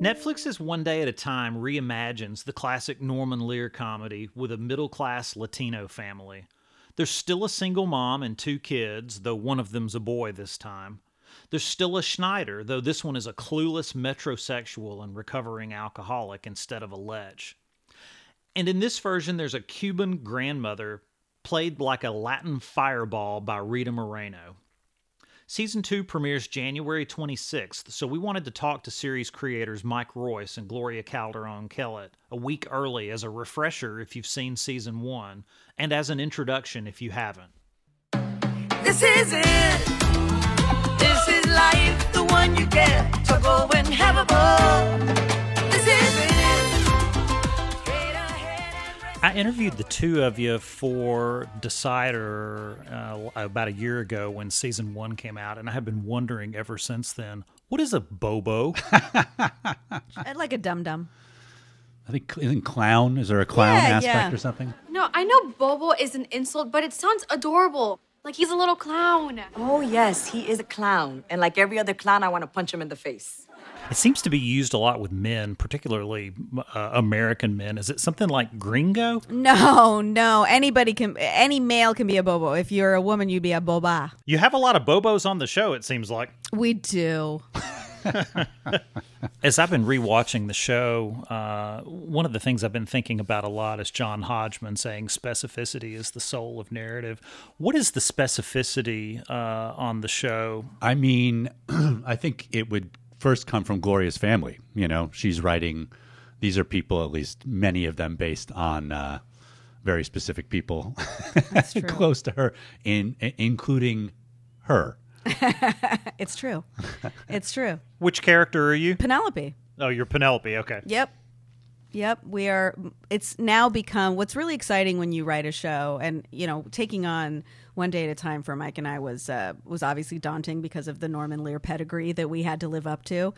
Netflix's One Day at a Time reimagines the classic Norman Lear comedy with a middle class Latino family. There's still a single mom and two kids, though one of them's a boy this time. There's still a Schneider, though this one is a clueless metrosexual and recovering alcoholic instead of a lech. And in this version, there's a Cuban grandmother played like a Latin fireball by Rita Moreno. Season 2 premieres January 26th, so we wanted to talk to series creators Mike Royce and Gloria Calderon Kellett a week early as a refresher if you've seen Season 1, and as an introduction if you haven't. This is it. This is life, the one you get and have a. I interviewed the two of you for Decider uh, about a year ago when season one came out, and I have been wondering ever since then what is a Bobo? Like a dum dum. I think isn't clown. Is there a clown Yeah, aspect yeah. or something? No, I know Bobo is an insult, but it sounds adorable. Like he's a little clown. Oh, yes, he is a clown. And like every other clown, I want to punch him in the face. It seems to be used a lot with men, particularly uh, American men. Is it something like gringo? No, no. Anybody can. Any male can be a bobo. If you're a woman, you'd be a boba. You have a lot of Bobos on the show, it seems like. We do. As I've been rewatching the show, uh, one of the things I've been thinking about a lot is John Hodgman saying specificity is the soul of narrative. What is the specificity uh, on the show? I mean, I think it would first come from Gloria's family. You know, she's writing. These are people, at least many of them, based on uh, very specific people true. close to her, in including her. It's true. It's true. Which character are you? Penelope. Oh, you're Penelope. Okay. Yep. Yep. We are. It's now become what's really exciting when you write a show, and you know, taking on one day at a time for Mike and I was uh, was obviously daunting because of the Norman Lear pedigree that we had to live up to.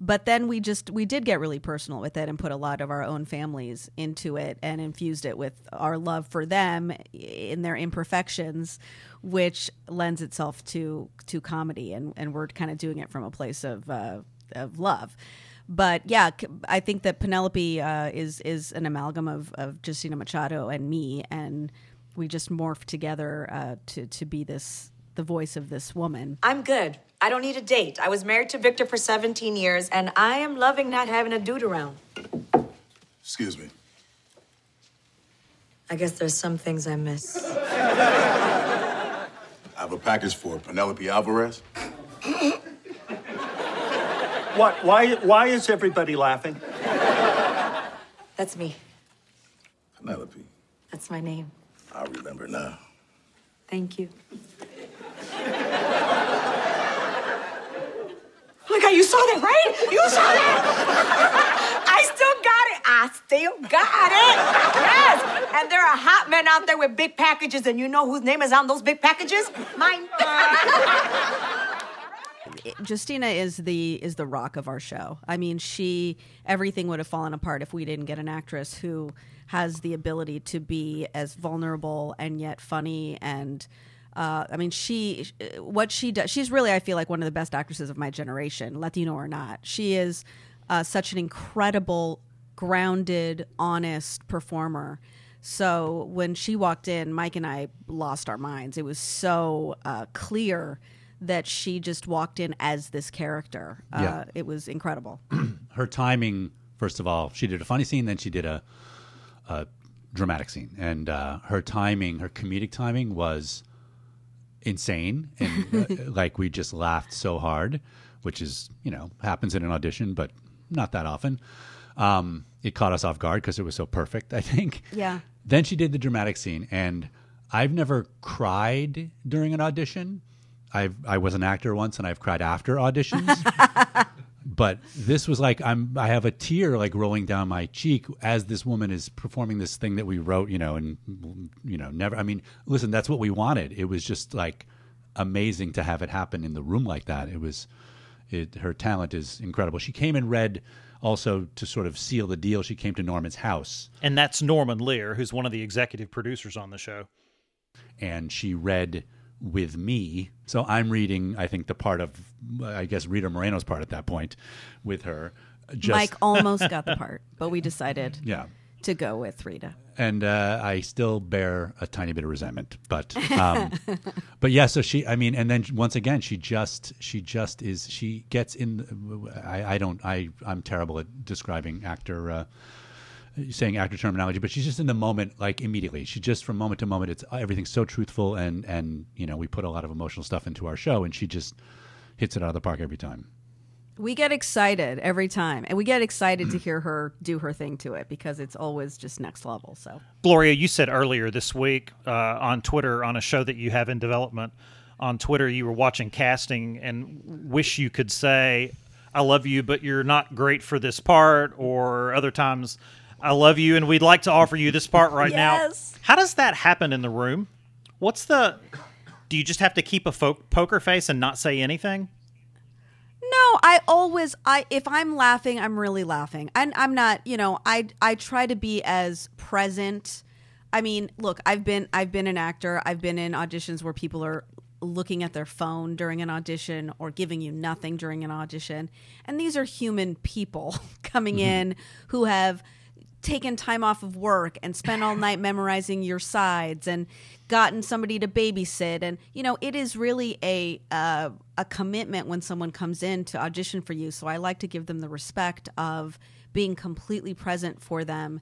But then we just we did get really personal with it and put a lot of our own families into it and infused it with our love for them in their imperfections, which lends itself to to comedy, and and we're kind of doing it from a place of uh, of love but yeah, I think that Penelope uh, is is an amalgam of of Justina Machado and me, and we just morphed together uh, to to be this the voice of this woman. I'm good. I don't need a date. I was married to Victor for 17 years, and I am loving not having a dude around. Excuse me. I guess there's some things I miss. I have a package for Penelope Alvarez. What? Why? Why is everybody laughing? That's me. Penelope. That's my name. I remember now. Thank you. Oh my God, you saw that, right? You saw that? I still got it. I still got it. Yes. And there are hot men out there with big packages, and you know whose name is on those big packages? Mine. Justina is the is the rock of our show. I mean, she everything would have fallen apart if we didn't get an actress who has the ability to be as vulnerable and yet funny and. Uh, I mean, she, what she does, she's really, I feel like, one of the best actresses of my generation, Latino or not. She is uh, such an incredible, grounded, honest performer. So when she walked in, Mike and I lost our minds. It was so uh, clear that she just walked in as this character. Uh, Yeah. It was incredible. her timing first of all she did a funny scene then she did a, a dramatic scene and uh, her timing her comedic timing was insane and uh, like we just laughed so hard which is you know happens in an audition but not that often um, it caught us off guard because it was so perfect i think Yeah. then she did the dramatic scene and i've never cried during an audition I've, i was an actor once and i've cried after auditions but this was like I'm I have a tear like rolling down my cheek as this woman is performing this thing that we wrote, you know, and you know, never I mean, listen, that's what we wanted. It was just like amazing to have it happen in the room like that. It was it her talent is incredible. She came and read also to sort of seal the deal. She came to Norman's house And that's Norman Lear, who's one of the executive producers on the show. and she read with me. So I'm reading, I think, the part of, I guess, Rita Moreno's part at that point with her. just Mike almost got the part, but we decided yeah. to go with Rita. and uh, I still bear a tiny bit of resentment. But um, but yeah, so she, I mean, and then once again, she just she just is she gets in. I, I don't I I'm terrible at describing actor. Uh, saying actor terminology but she's just in the moment like immediately she just from moment to moment it's everything's so truthful and and you know we put a lot of emotional stuff into our show and she just hits it out of the park every time We get excited every time, and we get excited to hear her do her thing to it because it's always just next level. So Gloria, you said earlier this week uh, on Twitter on a show that you have in development on Twitter, you were watching casting and wish you could say, "I love you, but you're not great for this part," or other times, "I love you and we'd like to offer you this part right Yes. now." How does that happen in the room? What's the? Do you just have to keep a fo- poker face and not say anything? No, I always I if I'm laughing, I'm really laughing. And I'm not, you know, I I try to be as present. I mean, look, I've been I've been an actor. I've been in auditions where people are looking at their phone during an audition or giving you nothing during an audition. And these are human people coming mm-hmm. in who have taken time off of work and spent all night memorizing your sides and gotten somebody to babysit. And you know it is really a uh, a commitment when someone comes in to audition for you. So i like to give them the respect of being completely present for them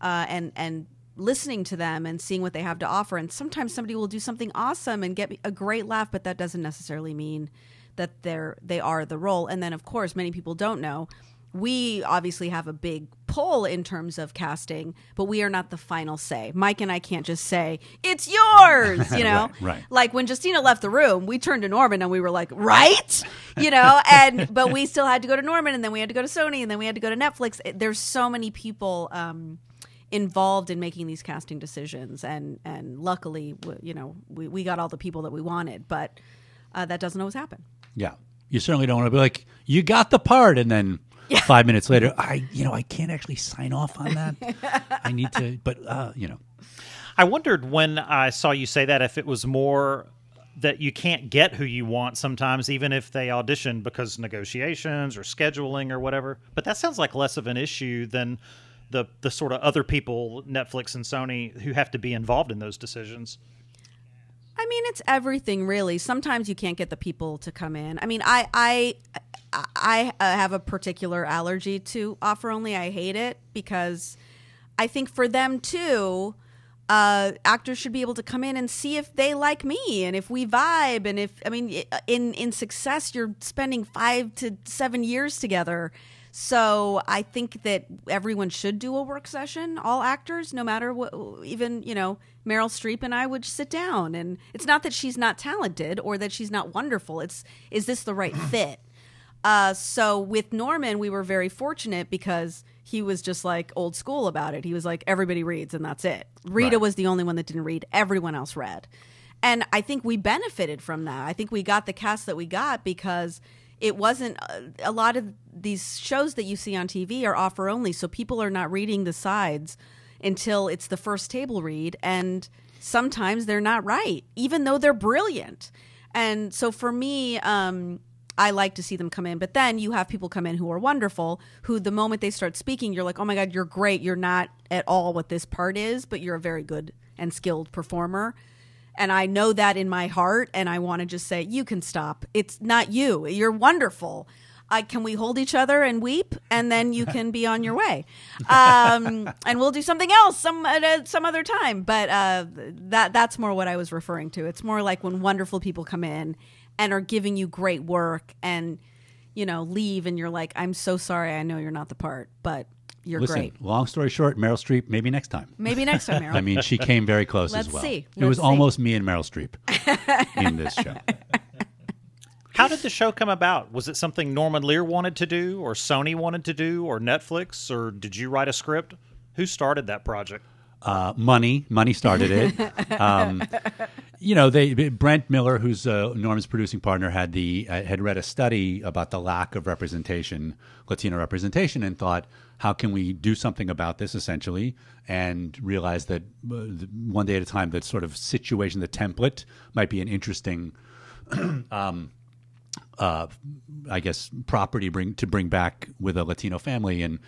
uh, and and listening to them and seeing what they have to offer. And sometimes somebody will do something awesome and get a great laugh but that doesn't necessarily mean that they're they are the role. And then of course many people don't know we obviously have a big pull in terms of casting, but we are not the final say. Mike and I can't just say, it's yours, you know? Right, right. Like when Justina left the room, we turned to Norman and we were like, right? You know, and, but we still had to go to Norman and then we had to go to Sony and then we had to go to Netflix. There's so many people, um, involved in making these casting decisions and and luckily you know we, we got all the people that we wanted but uh, that doesn't always happen Yeah. You certainly don't want to be like, you got the part. And then five minutes later, I, you know, I can't actually sign off on that. I need to, but, uh, you know, I wondered when I saw you say that if it was more that you can't get who you want sometimes, even if they audition because negotiations or scheduling or whatever. But that sounds like less of an issue than the the sort of other people, Netflix and Sony, who have to be involved in those decisions. I mean, it's everything really. Sometimes you can't get the people to come in. I mean, I I I have a particular allergy to offer only. I hate it because I think for them too, uh, actors should be able to come in and see if they like me and if we vibe and if I mean, in in success, you're spending five to seven years together. So I think that everyone should do a work session. All actors, no matter what, even you know Meryl Streep and I would sit down, and it's not that she's not talented or that she's not wonderful. It's is this the right fit? Uh, so with Norman, we were very fortunate because he was just like old school about it. He was like everybody reads and that's it. Rita Right. was the only one that didn't read. Everyone else read. And I think we benefited from that. I think we got the cast that we got because it wasn't uh, a lot of these shows that you see on TV are offer only, so people are not reading the sides until it's the first table read, and sometimes they're not right, even though they're brilliant. And so for me, um, I like to see them come in, but then you have people come in who are wonderful, who the moment they start speaking, you're like, oh my God, you're great. You're not at all what this part is, but you're a very good and skilled performer. And I know that in my heart, and I want to just say, you can stop. It's not you. You're wonderful. Can we hold each other and weep, and then you can be on your way, um, and we'll do something else some at some other time. But uh, that that's more what I was referring to. It's more like when wonderful people come in and are giving you great work, and you know leave, and you're like, I'm so sorry. I know you're not the part, but you're listen, great. long story short, Meryl Streep, maybe next time. Maybe next time, Meryl. I mean, she came very close Let's as well. see. It was Let's see. almost me and Meryl Streep in this show. How did the show come about? Was it something Norman Lear wanted to do, or Sony wanted to do, or Netflix, or did you write a script? Who started that project? Uh, money, money started it. um, you know, they Brent Miller, who's uh, Norman's producing partner, had the uh, had read a study about the lack of representation, Latino representation, and thought, how can we do something about this? Essentially, and realized that uh, one day at a time, that sort of situation, the template, might be an interesting uh, I guess, property bring to bring back with a Latino family, and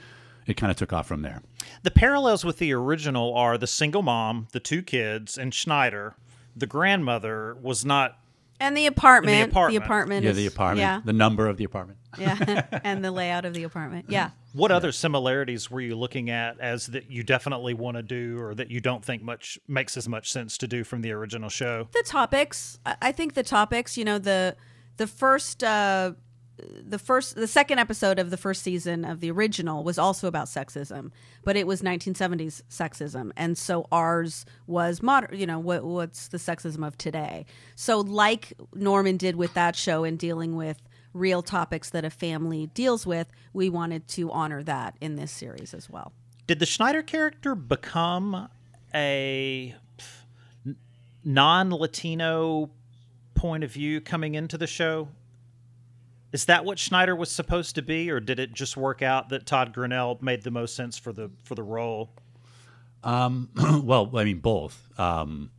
it kind of took off from there. The parallels with the original are the single mom, the two kids, and Schneider. The grandmother was not. And the apartment. apartment. The apartment. yeah, is- the apartment, Yeah. the number of the apartment. yeah. and the layout of the apartment. Yeah. What other similarities were you looking at as that you definitely want to do, or that you don't think much makes as much sense to do from the original show? the topics I- i think the topics you know the the first uh the first the second episode of the first season of the original was also about sexism but it was 1970s sexism and so ours was modern you know what what's the sexism of today so like norman did with that show in dealing with real topics that a family deals with we wanted to honor that in this series as well Did the Schneider character become a non Latino point of view coming into the show? Is that what Schneider was supposed to be, or did it just work out that Todd Grinnell made the most sense for the for the role? well, I mean, both. Um,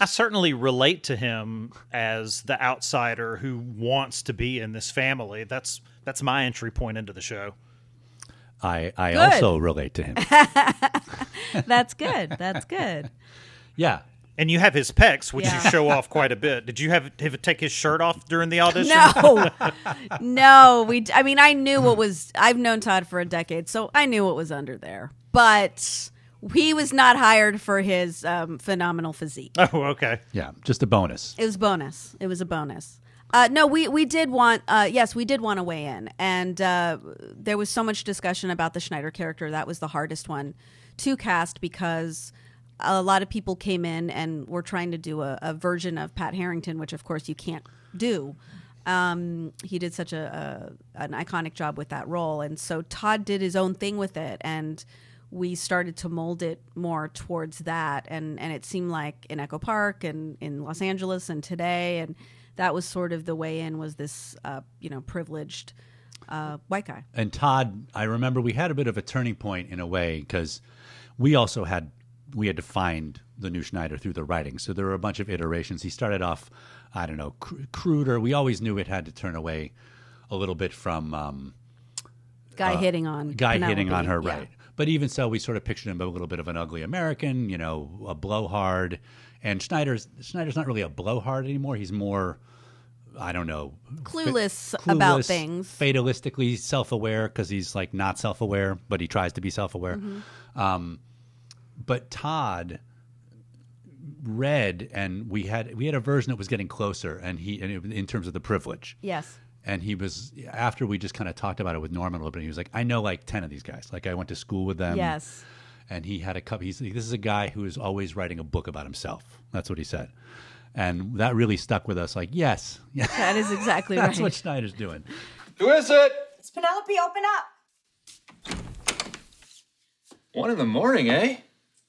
I certainly relate to him as the outsider who wants to be in this family. That's that's my entry point into the show. I I Good. also relate to him. that's good that's good yeah, And you have his pecs, which Yeah. you show off quite a bit. Did you have have to take his shirt off during the audition? No, no. We. I mean, I knew what was. I've known Todd for a decade, so I knew what was under there. But he was not hired for his um, phenomenal physique. Oh, okay. yeah, just a bonus. It was bonus. It was a bonus. Uh, no, we we did want. Uh, yes, we did want to weigh in, and uh, there was so much discussion about the Schneider character. That was the hardest one to cast because a lot of people came in and were trying to do a, a version of Pat Harrington, which of course you can't do. Um, he did such a, a an iconic job with that role, and so Todd did his own thing with it, and we started to mold it more towards that, and and it seemed like in Echo Park and in Los Angeles and today, and that was sort of the way in was this uh, you know privileged uh, white guy. And Todd, I remember we had a bit of a turning point in a way because we also had we had to find the new Schneider through the writing. So there were a bunch of iterations. He started off, I don't know, cr- cruder. We always knew it had to turn away a little bit from um, Guy hitting on guy hitting on her, Yeah. right? But even so, we sort of pictured him a little bit of an ugly American, you know, a blowhard. And Schneider's Schneider's not really a blowhard anymore. He's more, I don't know, Clueless about clueless, things. fatalistically self-aware because he's like not self-aware, but he tries to be self-aware. Mm-hmm. Um, but Todd read, and we had we had a version that was getting closer, and he and it, in terms of the privilege. Yes. And he was after we just kind of talked about it with Norman a little bit. He was like, "I know like ten of these guys. Like I went to school with them. Yes. And he had a couple. He's this is a guy who is always writing a book about himself. That's what he said, and that really stuck with us. Like, yes, yeah, That is exactly that's right. what Schneider's doing. Who is it? It's Penelope, open up. One in the morning, eh?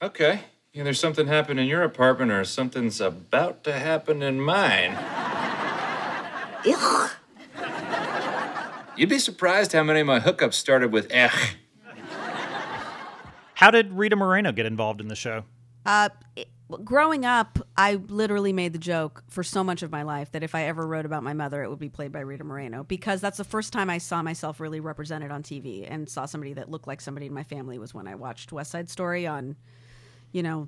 Okay. Either something happened in your apartment or something's about to happen in mine. Ugh. You'd be surprised how many of my hookups started with eh. How did Rita Moreno get involved in the show? Uh, it- growing up, I literally made the joke for so much of my life that if I ever wrote about my mother, it would be played by Rita Moreno because that's the first time I saw myself really represented on TV and saw somebody that looked like somebody in my family was when I watched West Side Story on, you know,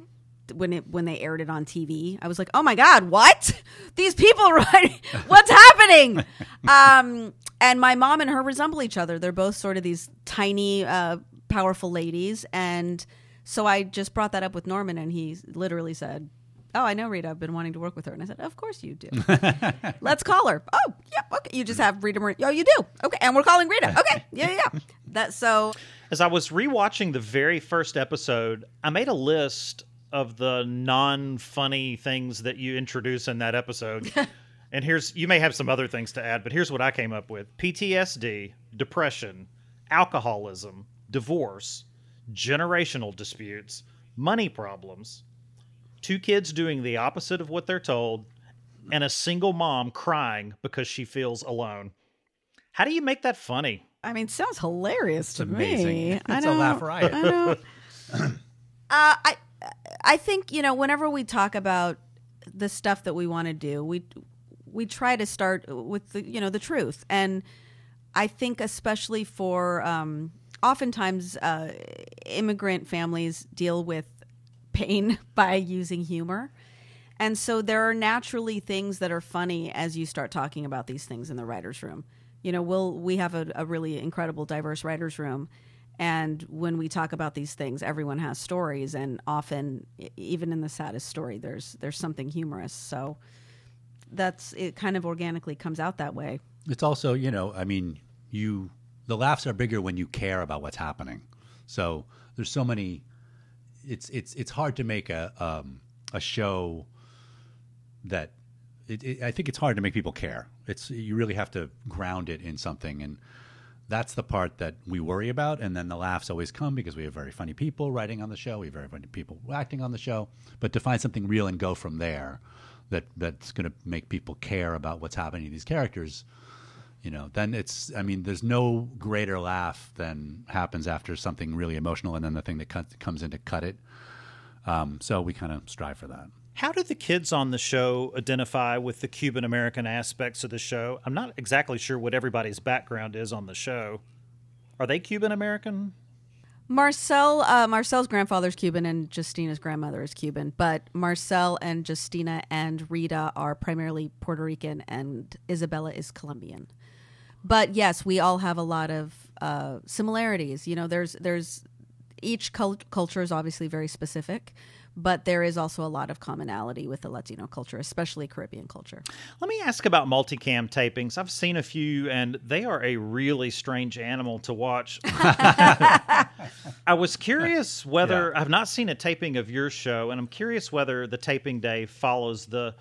when it when they aired it on TV. I was like, oh my god, what? These people, right? What's happening? um, and my mom and her resemble each other. They're both sort of these tiny, uh, powerful ladies, and so I just brought that up with Norman, and he literally said, "Oh, I know Rita. I've been wanting to work with her." And I said, "Of course you do. Let's call her." Oh, yeah, okay. You just have Rita. Moreno. Oh, you do. Okay, and we're calling Rita. Okay, yeah, yeah. yeah. That so As I was rewatching the very first episode, I made a list of the non-funny things that you introduce in that episode. and here's you may have some other things to add, but here's what I came up with. PTSD, depression, alcoholism, divorce, generational disputes, money problems, two kids doing the opposite of what they're told, and a single mom crying because she feels alone. How do you make that funny? I mean, sounds hilarious to amazing. me. I It's a don't- laugh riot. I know. uh, I I think you know whenever we talk about the stuff that we want to do, we we try to start with the you know the truth, and I think especially for um, oftentimes uh, immigrant families deal with pain by using humor. And so there are naturally things that are funny as you start talking about these things in the writers' room. You know, we'll we have a, a really incredible, diverse writers' room, and when we talk about these things, everyone has stories, and often, even in the saddest story, there's there's something humorous. So that's it. Kind of organically comes out that way. It's also, you know, I mean, you the laughs are bigger when you care about what's happening. So there's so many. It's it's it's hard to make a um, a show that it, it, I think it's hard to make people care. It's you really have to ground it in something, and that's the part that we worry about. And then the laughs always come because we have very funny people writing on the show. We have very funny people acting on the show. But to find something real and go from there, that that's going to make people care about what's happening to these characters. You know, then it's. I mean, there's no greater laugh than happens after something really emotional, and then the thing that cut, comes in to cut it. Um, so we kind of strive for that. How do the kids on the show identify with the Cuban American aspects of the show? I'm not exactly sure what everybody's background is on the show. Are they Cuban American? Marcel, uh, Marcel's grandfather's Cuban and Justina's grandmother is Cuban, but Marcel and Justina and Rita are primarily Puerto Rican, and Isabella is Colombian. But yes, we all have a lot of uh, similarities. You know, there's there's each cul- culture is obviously very specific, but there is also a lot of commonality with the Latino culture, especially Caribbean culture. Let me ask about multicam tapings. I've seen a few, and they are a really strange animal to watch. I was curious whether I've not seen a taping of your show, and I'm curious whether the taping day follows the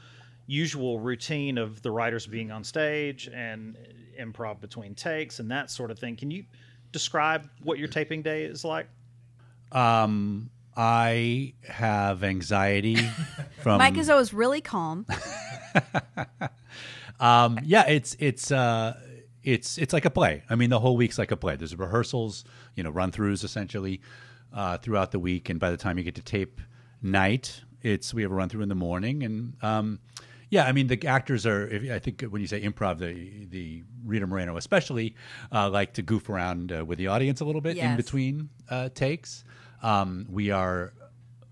usual routine of the writers being on stage and improv between takes and that sort of thing. Can you describe what your taping day is like? Um, I have anxiety from Mike is always really calm. Um, yeah, it's it's uh, it's it's like a play. I mean, the whole week's like a play. There's rehearsals, you know, run throughs essentially uh, throughout the week, and by the time you get to tape night, it's we have a run through in the morning, and um, yeah, I mean the actors are. I think when you say improv, the the Rita Moreno especially uh, like to goof around uh, with the audience a little bit in between uh, takes. Um, we are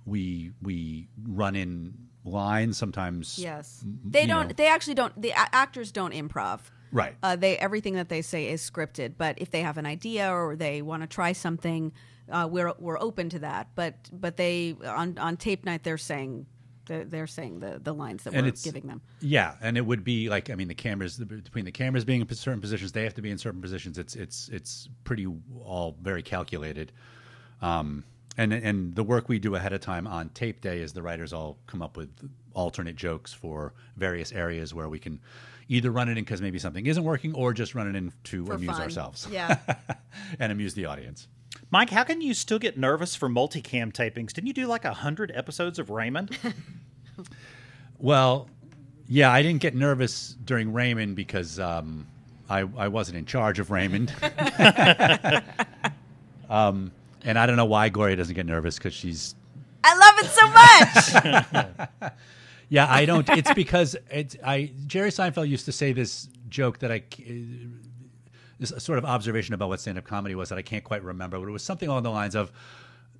we we run in lines sometimes. Yes, they don't. know. They actually don't. The a- actors don't improv. Right. Uh, they everything that they say is scripted. But if they have an idea or they want to try something, uh, we're we're open to that. But but they on on tape night they're saying they're, they're saying the the lines that And we're it's- giving them. Yeah, and it would be like I mean the cameras the- between the cameras being in certain positions, they have to be in certain positions. It's it's it's pretty all very calculated. Um, and and the work we do ahead of time on tape day is the writers all come up with alternate jokes for various areas where we can either run it in because maybe something isn't working, or just run it in to For amuse fun. ourselves. Yeah. and amuse the audience. Mike, how can you still get nervous for multicam tapings? Didn't you do like a hundred episodes of Raymond? Well, yeah, I didn't get nervous during Raymond because um, I, I wasn't in charge of Raymond. um, and I don't know why Gloria doesn't get nervous because she's. I love it so much. Yeah, I don't. It's because it's I. Jerry Seinfeld used to say this joke that I. This sort of observation about what stand-up comedy was that I can't quite remember, but it was something along the lines of.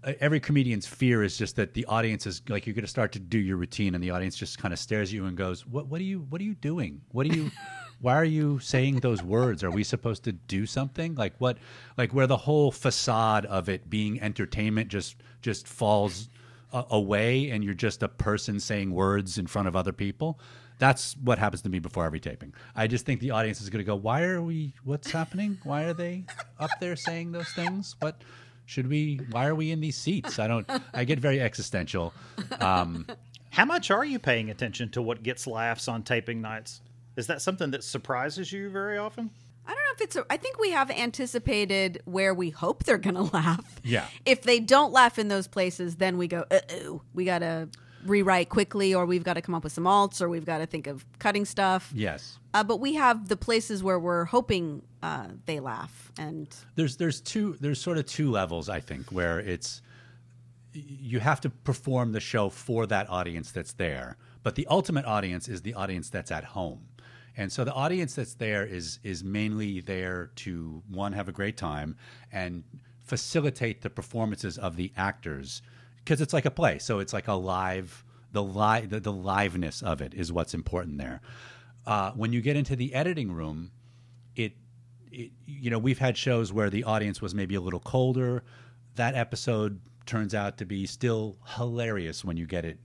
Every comedian's fear is just that the audience is like you're going to start to do your routine, and the audience just kind of stares at you and goes, "What? What are you? What are you doing? What are you? why are you saying those words? Are we supposed to do something? Like what? Like where the whole facade of it being entertainment just just falls a- away and you're just a person saying words in front of other people. That's what happens to me before every taping. I just think the audience is going to go, "Why are we? What's happening? Why are they up there saying those things? What should we? Why are we in these seats?" I don't. I get very existential. Um, How much are you paying attention to what gets laughs on taping nights? Is that something that surprises you very often? I don't know if it's. A, I think we have anticipated where we hope they're going to laugh. Yeah. If they don't laugh in those places, then we go, uh oh, we got to rewrite quickly, or we've got to come up with some alts, or we've got to think of cutting stuff. yes. Uh, but we have the places where we're hoping uh, they laugh, and there's there's two there's sort of two levels I think where it's you have to perform the show for that audience that's there, but the ultimate audience is the audience that's at home. And so the audience that's there is is mainly there to one have a great time and facilitate the performances of the actors because it's like a play. So it's like a live the live the, the liveness of it is what's important there. Uh, when you get into the editing room, it you know we've had shows where the audience was maybe a little colder. That episode turns out to be still hilarious when you get it,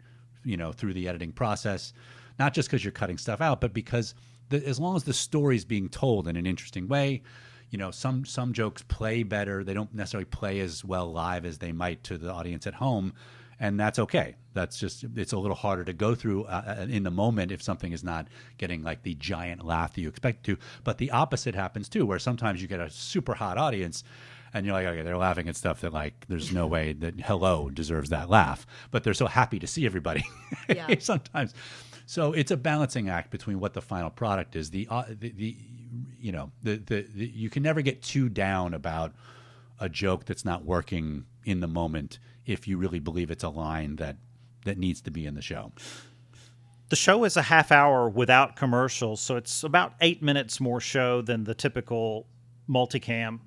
you know, through the editing process. Not just because you're cutting stuff out, but because the, as long as the story's being told in an interesting way, you know, some some jokes play better. They don't necessarily play as well live as they might to the audience at home, and that's okay. That's just it's a little harder to go through uh, in the moment if something is not getting like the giant laugh that you expect to. But the opposite happens too, where sometimes you get a super hot audience. And you're like, okay, they're laughing at stuff that like, there's no way that hello deserves that laugh, but they're so happy to see everybody. Yeah. sometimes, so it's a balancing act between what the final product is. The uh, the, the you know the, the the you can never get too down about a joke that's not working in the moment if you really believe it's a line that that needs to be in the show. The show is a half hour without commercials, so it's about eight minutes more show than the typical multicam.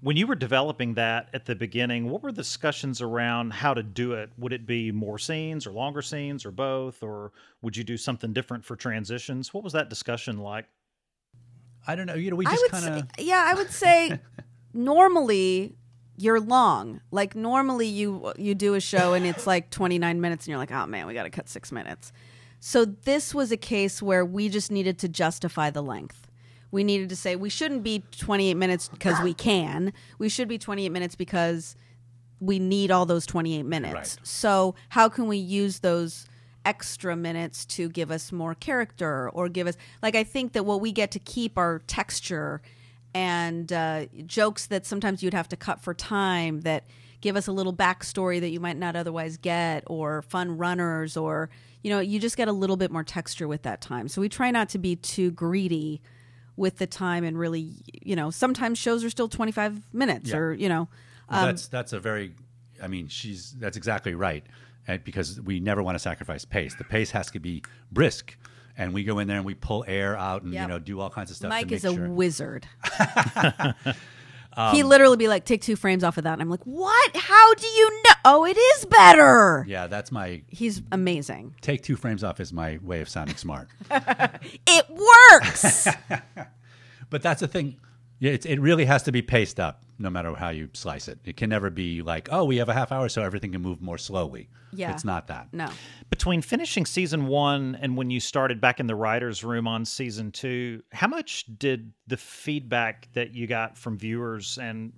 When you were developing that at the beginning, what were the discussions around how to do it? Would it be more scenes or longer scenes or both? Or would you do something different for transitions? What was that discussion like? I don't know. You know, we just kind of yeah, I would say normally you're long. Like normally you you do a show and it's like 29 minutes and you're like, "Oh man, we got to cut 6 minutes." So this was a case where we just needed to justify the length. We needed to say we shouldn't be 28 minutes because we can. We should be 28 minutes because we need all those 28 minutes. Right. So, how can we use those extra minutes to give us more character or give us like I think that what we get to keep our texture and uh, jokes that sometimes you'd have to cut for time that give us a little backstory that you might not otherwise get or fun runners or you know you just get a little bit more texture with that time so we try not to be too greedy with the time and really you know sometimes shows are still 25 minutes Yeah. or you know Well, um, that's that's a very, I mean, she's that's exactly right, because we never want to sacrifice pace. The pace has to be brisk, and we go in there and we pull air out and you know do all kinds of stuff. Mike is a sure. Um, wizard. he literally be like, "Take two frames off of that," and I'm like, "What? How do you know? Oh, it is better." Yeah, that's my He's amazing. take two frames off is my way of sounding smart. It works. but that's the thing. Yeah, it's, it really has to be paced up, no matter how you slice it. It can never be like, oh, we have a half hour, so everything can move more slowly. Yeah. it's not that. no. Between finishing season one and when you started back in the writer's room on season two, how much did the feedback that you got from viewers and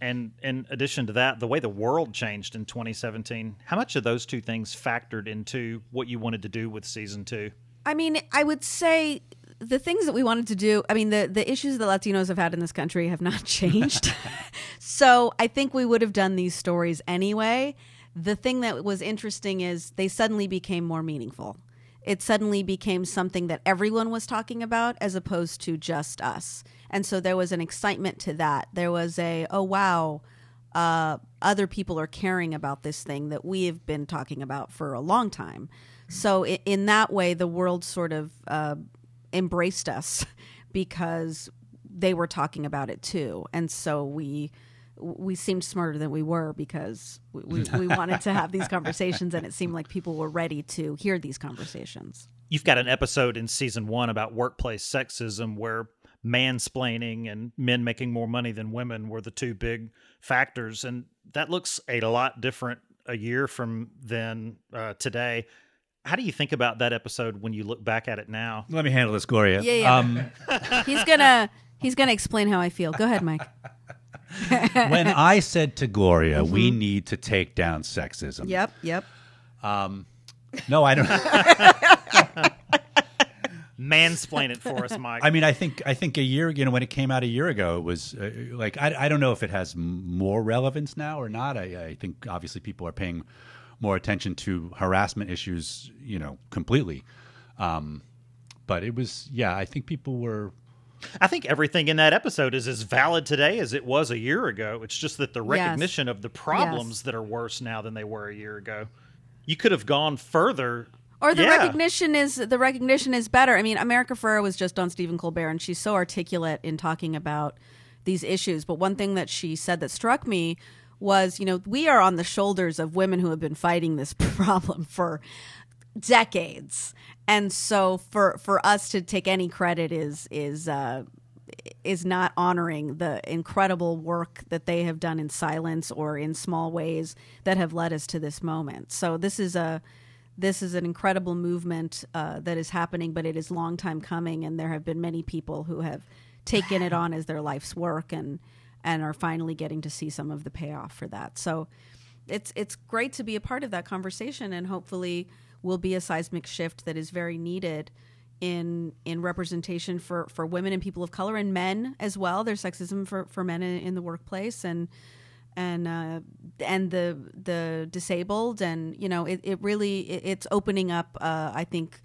and in addition to that, the way the world changed in 2017, how much of those two things factored into what you wanted to do with season two? I mean, I would say the things that we wanted to do. I mean, the the issues that Latinos have had in this country have not changed. so I think we would have done these stories anyway. The thing that was interesting is they suddenly became more meaningful. It suddenly became something that everyone was talking about as opposed to just us. And so there was an excitement to that. There was a, oh, wow, uh, other people are caring about this thing that we have been talking about for a long time. So in, in that way, the world sort of uh, embraced us because they were talking about it too, and so we we seemed smarter than we were because we, we, we wanted to have these conversations, and it seemed like people were ready to hear these conversations. You've got an episode in season one about workplace sexism where mansplaining and men making more money than women were the two big factors. And that looks a lot different a year from then uh, today. How do you think about that episode when you look back at it now? Let me handle this, Gloria. Yeah, yeah. Um, He's gonna he's gonna explain how I feel. Go ahead, Mike. when I said to Gloria, we need to take down sexism. Yep, yep. No, I don't. Mansplain it for us, Mike. I mean, I think I think a year, you know, when it came out a year ago, it was uh, like I, I don't know if it has more relevance now or not. I, I think obviously people are paying more attention to harassment issues, you know, completely. Um, but it was, yeah, I think people were. I think everything in that episode is as valid today as it was a year ago. It's just that the Yes. recognition of the problems Yes. that are worse now than they were a year ago. You could have gone further or the Yeah. recognition is the recognition is better. I mean, America Ferrera was just on Stephen Colbert, and she's so articulate in talking about these issues. But one thing that she said that struck me was, you know, we are on the shoulders of women who have been fighting this problem for decades, and so for for us to take any credit is is. Uh, is not honoring the incredible work that they have done in silence or in small ways that have led us to this moment. So this is a this is an incredible movement uh, that is happening, but it is long time coming, and there have been many people who have taken it on as their life's work and and are finally getting to see some of the payoff for that. So it's it's great to be a part of that conversation, and hopefully will be a seismic shift that is very needed in in representation for for women and people of color and men as well. There's sexism for for men in, in the workplace and and uh, and the the disabled and you know it, it really it, it's opening up uh, I think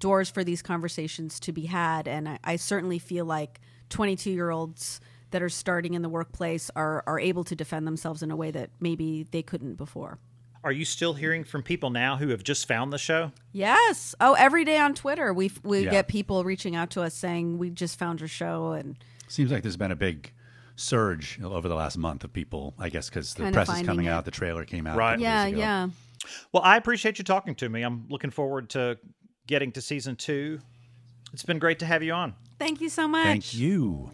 doors for these conversations to be had and I, I certainly feel like 22 year olds that are starting in the workplace are are able to defend themselves in a way that maybe they couldn't before. Are you still hearing from people now who have just found the show? Yes. Oh, every day on Twitter we we Yeah. get people reaching out to us saying we just found your show and Seems like there's been a big surge over the last month of people. I guess because the press is coming it. out, the trailer came out. Right. yeah, ago. yeah. Well, I appreciate you talking to me. I'm looking forward to getting to season two. It's been great to have you on. Thank you so much. Thank you.